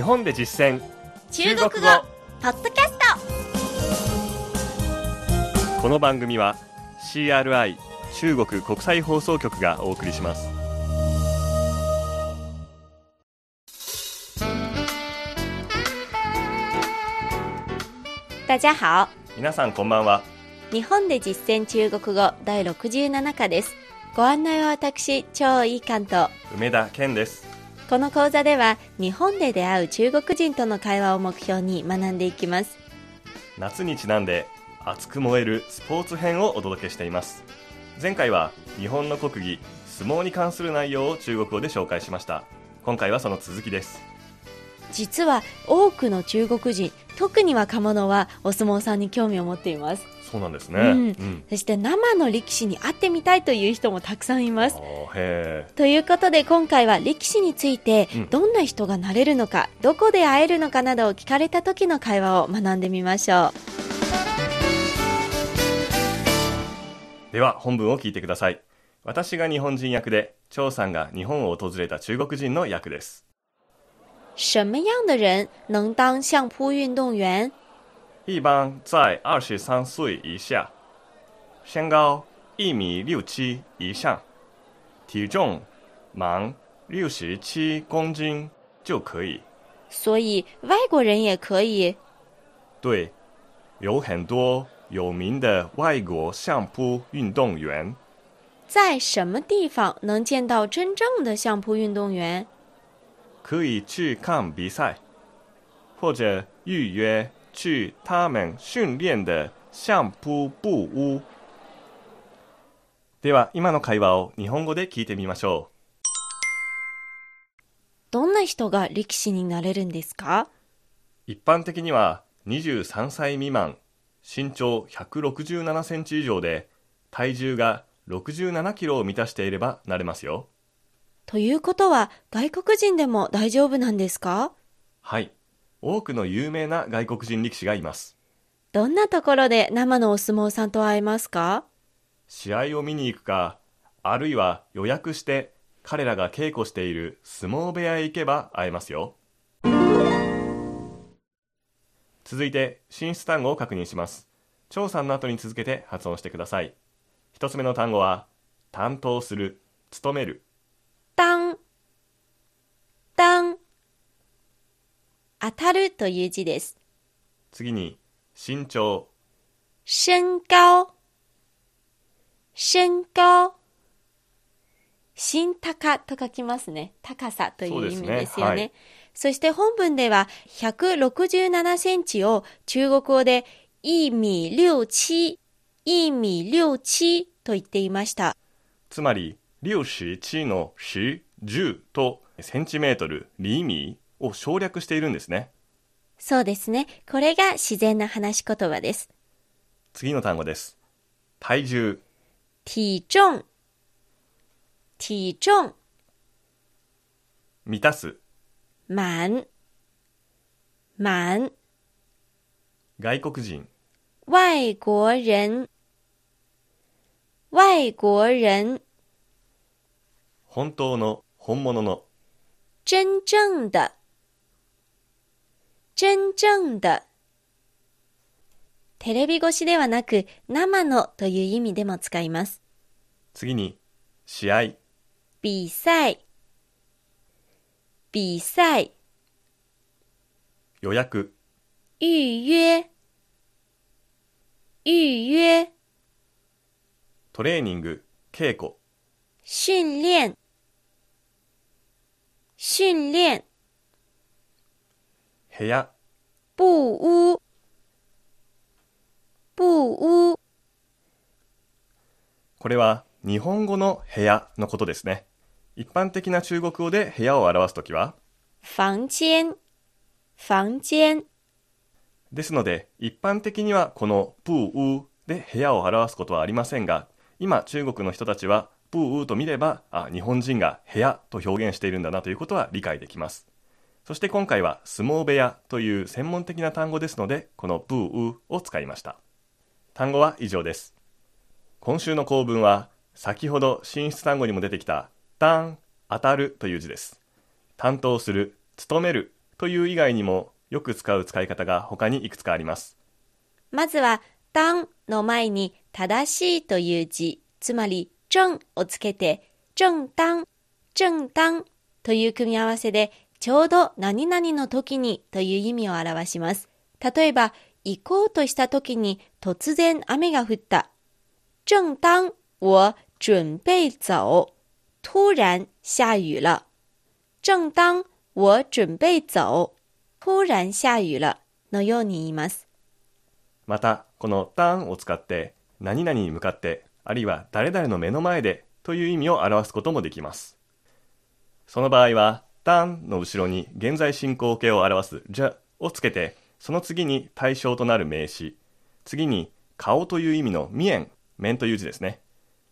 日本で実践。中国語。ポッドキャスト。この番組は CRI 中国国際放送局がお送りします。大家好。皆さんこんばんは。日本で実践中国語第67課です。ご案内は私超いい関東梅田健ですこの講座では日本で出会う中国人との会話を目標に学んでいきます。夏にちなんで熱く燃えるスポーツ編をお届けしています。前回は日本の国技相撲に関する内容を中国語で紹介しました。今回はその続きです。実は多くの中国人特に若者はお相撲さんに興味を持っていますそうなんですね、うん。うん。そして生の力士に会ってみたいという人もたくさんいます。ということで今回は力士についてうん。どんな人がなれるのか、どこで会えるのかなどを聞かれた時の会話を学んでみましょう。ーでは本文を聞いてください。私が日本人役で張さんが日本を訪れた中国人の役です。什么样的人能当相扑运动员？一般在二十三岁以下，身高一米六七以上，体重满六十七公斤就可以。所以外国人也可以。对，有很多有名的外国相扑运动员，在什么地方能见到真正的相扑运动员？可以去看比赛，或者预约去他们训练的相扑部屋。では今の会話を日本語で聞いてみましょう。どんな人が力士になれるんですか？一般的には23歳未満身長167センチ以上で体重が67キロを満たしていればなれますよということは外国人でも大丈夫なんですか？はい多くの有名な外国人力士がいます。どんなところで生のお相撲さんと会えますか？試合を見に行くかあるいは予約して彼らが稽古している相撲部屋へ行けば会えますよ。続いて進出単語を確認します。張さんの後に続けて発音してください。一つ目の単語は担当する務める。当当当たるという字です。次に身長身高身高身高と書きますね。高さという意味ですよね。そねはいそして本文では167センチを中国語で一米六七、一米六七と言っていました。つまり67の10 10とセンチメートル厘米を省略しているんですねそうですね。これが自然な話し言葉です。次の単語です。体重。体重。体重。満たす。满满外国人。外国人。外国人。本当の本物の。真正的真正的テレビ越しではなく生のという意味でも使います。次に試合。比賽比賽予約。預約預約トレーニング稽古。訓練。訓練部屋。布屋布屋これは日本語の部屋のことですね。一般的な中国語で部屋を表すときは房間房間ですので一般的にはこのプーウで部屋を表すことはありませんが今中国の人たちはプーウと見ればあ日本人が部屋と表現しているんだなということは理解できますそして今回は相撲部屋という専門的な単語ですのでこのプーウを使いました。単語は以上です。今週の構文は先ほど進出単語にも出てきた「単」「当たる」という字です。担当する務めるという以外にもよく使う使い方が他にいくつかあります。まずは、当の前に正しいという字、つまり正をつけて、正当、正当という組み合わせで、ちょうど何々の時にという意味を表します。例えば、行こうとした時に突然雨が降った。正当我準備走，突然下雨了。正当我準備走，突然下雨了のように言います。また、このターンを使って何々に向かって、あるいは誰々の目の前でという意味を表すこともできます。その場合は、タンの後ろに現在進行形を表すじゃをつけて、その次に対象となる名詞、次に顔という意味の面、面という字ですね。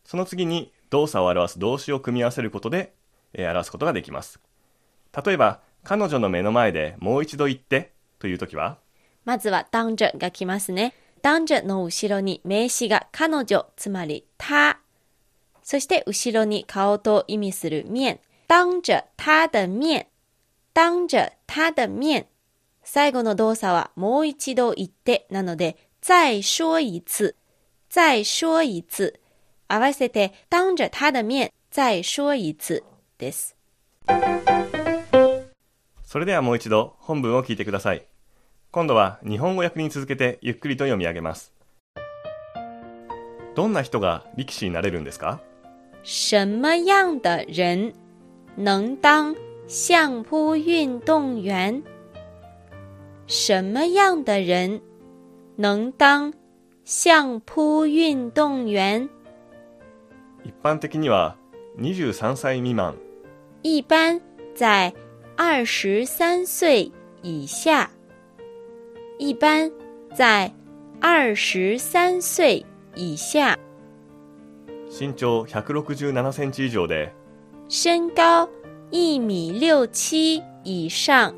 その次に動作を表す動詞を組み合わせることで、えー表すことができます。例えば、彼女の目の前でもう一度言ってというときは、まずは当着が来ますね。当着の後ろに名詞が彼女、つまり他。そして後ろに顔と意味する面。当着他的面。当着他的面。最後の動作はもう一度言ってなので、再说一次。再说一次。合わせて、当着他的面、再说一次です。それではもう一度本文を聞いてください。今度は日本語訳に続けてゆっくりと読み上げます。どんな人が力士になれるんですか？什么样的人能当相扑运动员？什么样的人能当相扑运动员？一般的には23歳未満、一般在二十三岁以下。一般在二十三岁以下。身長167センチ以上で、身高一米六七以上，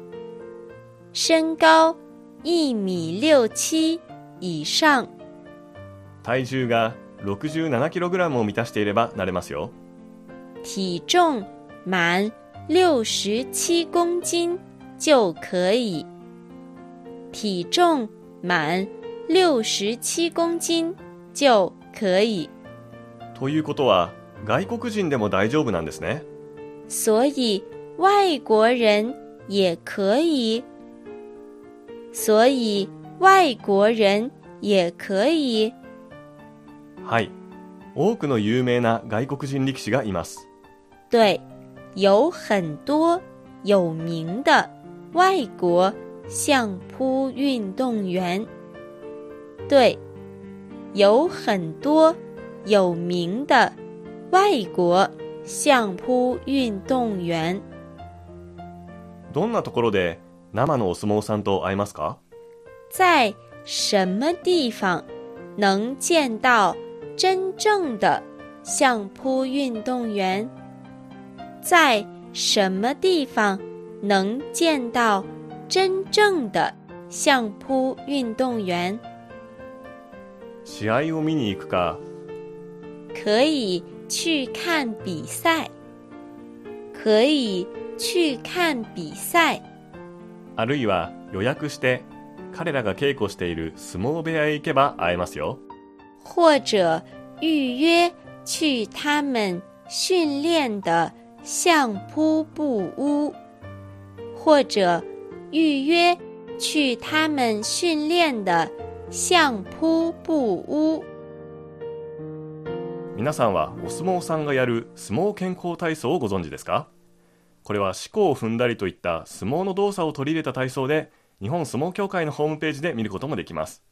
身高一米六七以上，体重が 67kg を満たしていればなれますよ。体重满六十七公斤就可以。体重满六十七公斤就可以。ということは、外国人でも大丈夫なんですね。所以外国人也可以。所以外国人也可以。はい。多くの有名な外国人力士がいます。对，有很多有名的外国相扑运动员。对，有很多有名的外国相扑运动员。どんなところで生のお相撲さんと会えますか？在什么地方能见到真正的相扑运动员？在什么地方能见到真正的相扑运动员？試合を見に行くか、可以去看比赛，可以去看比赛，あるいは予約して彼らが稽古している相撲部屋へ行けば会えますよ。或者预约去他们训练的相扑部屋，或者预约去他们训练的相扑部屋。皆さんはお相撲さんがやる相撲健康体操をご存知ですか？これは四股を踏んだりといった相撲の動作を取り入れた体操で日本相撲協会のホームページで見ることもできます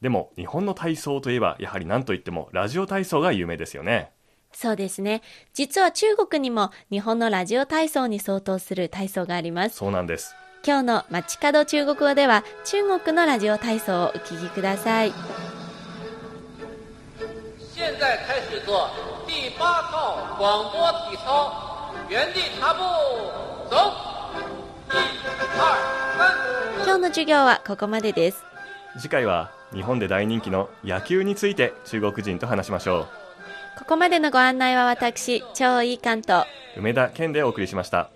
でも日本の体操といえばやはり何といってもラジオ体操が有名ですよねそうですね。実は中国にも日本のラジオ体操に相当する体操があります。そうなんです今日の街角中国語では中国のラジオ体操をお聞きください。第八套广播体操，原地踏步，走，一、二、三。今日の授業はここまでです。次回は日本で大人気の野球について中国人と話しましょうここまでのご案内は私、超いい関東。梅田健でお送りしました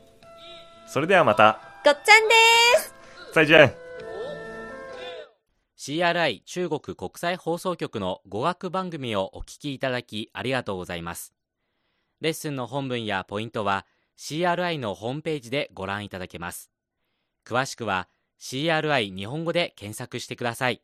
それではまたごっちゃんです再见。CRI 中国国際放送局の語学番組をお聞きいただきありがとうございます。レッスンの本文やポイントは CRI のホームページでご覧いただけます。詳しくは CRI 日本語で検索してください。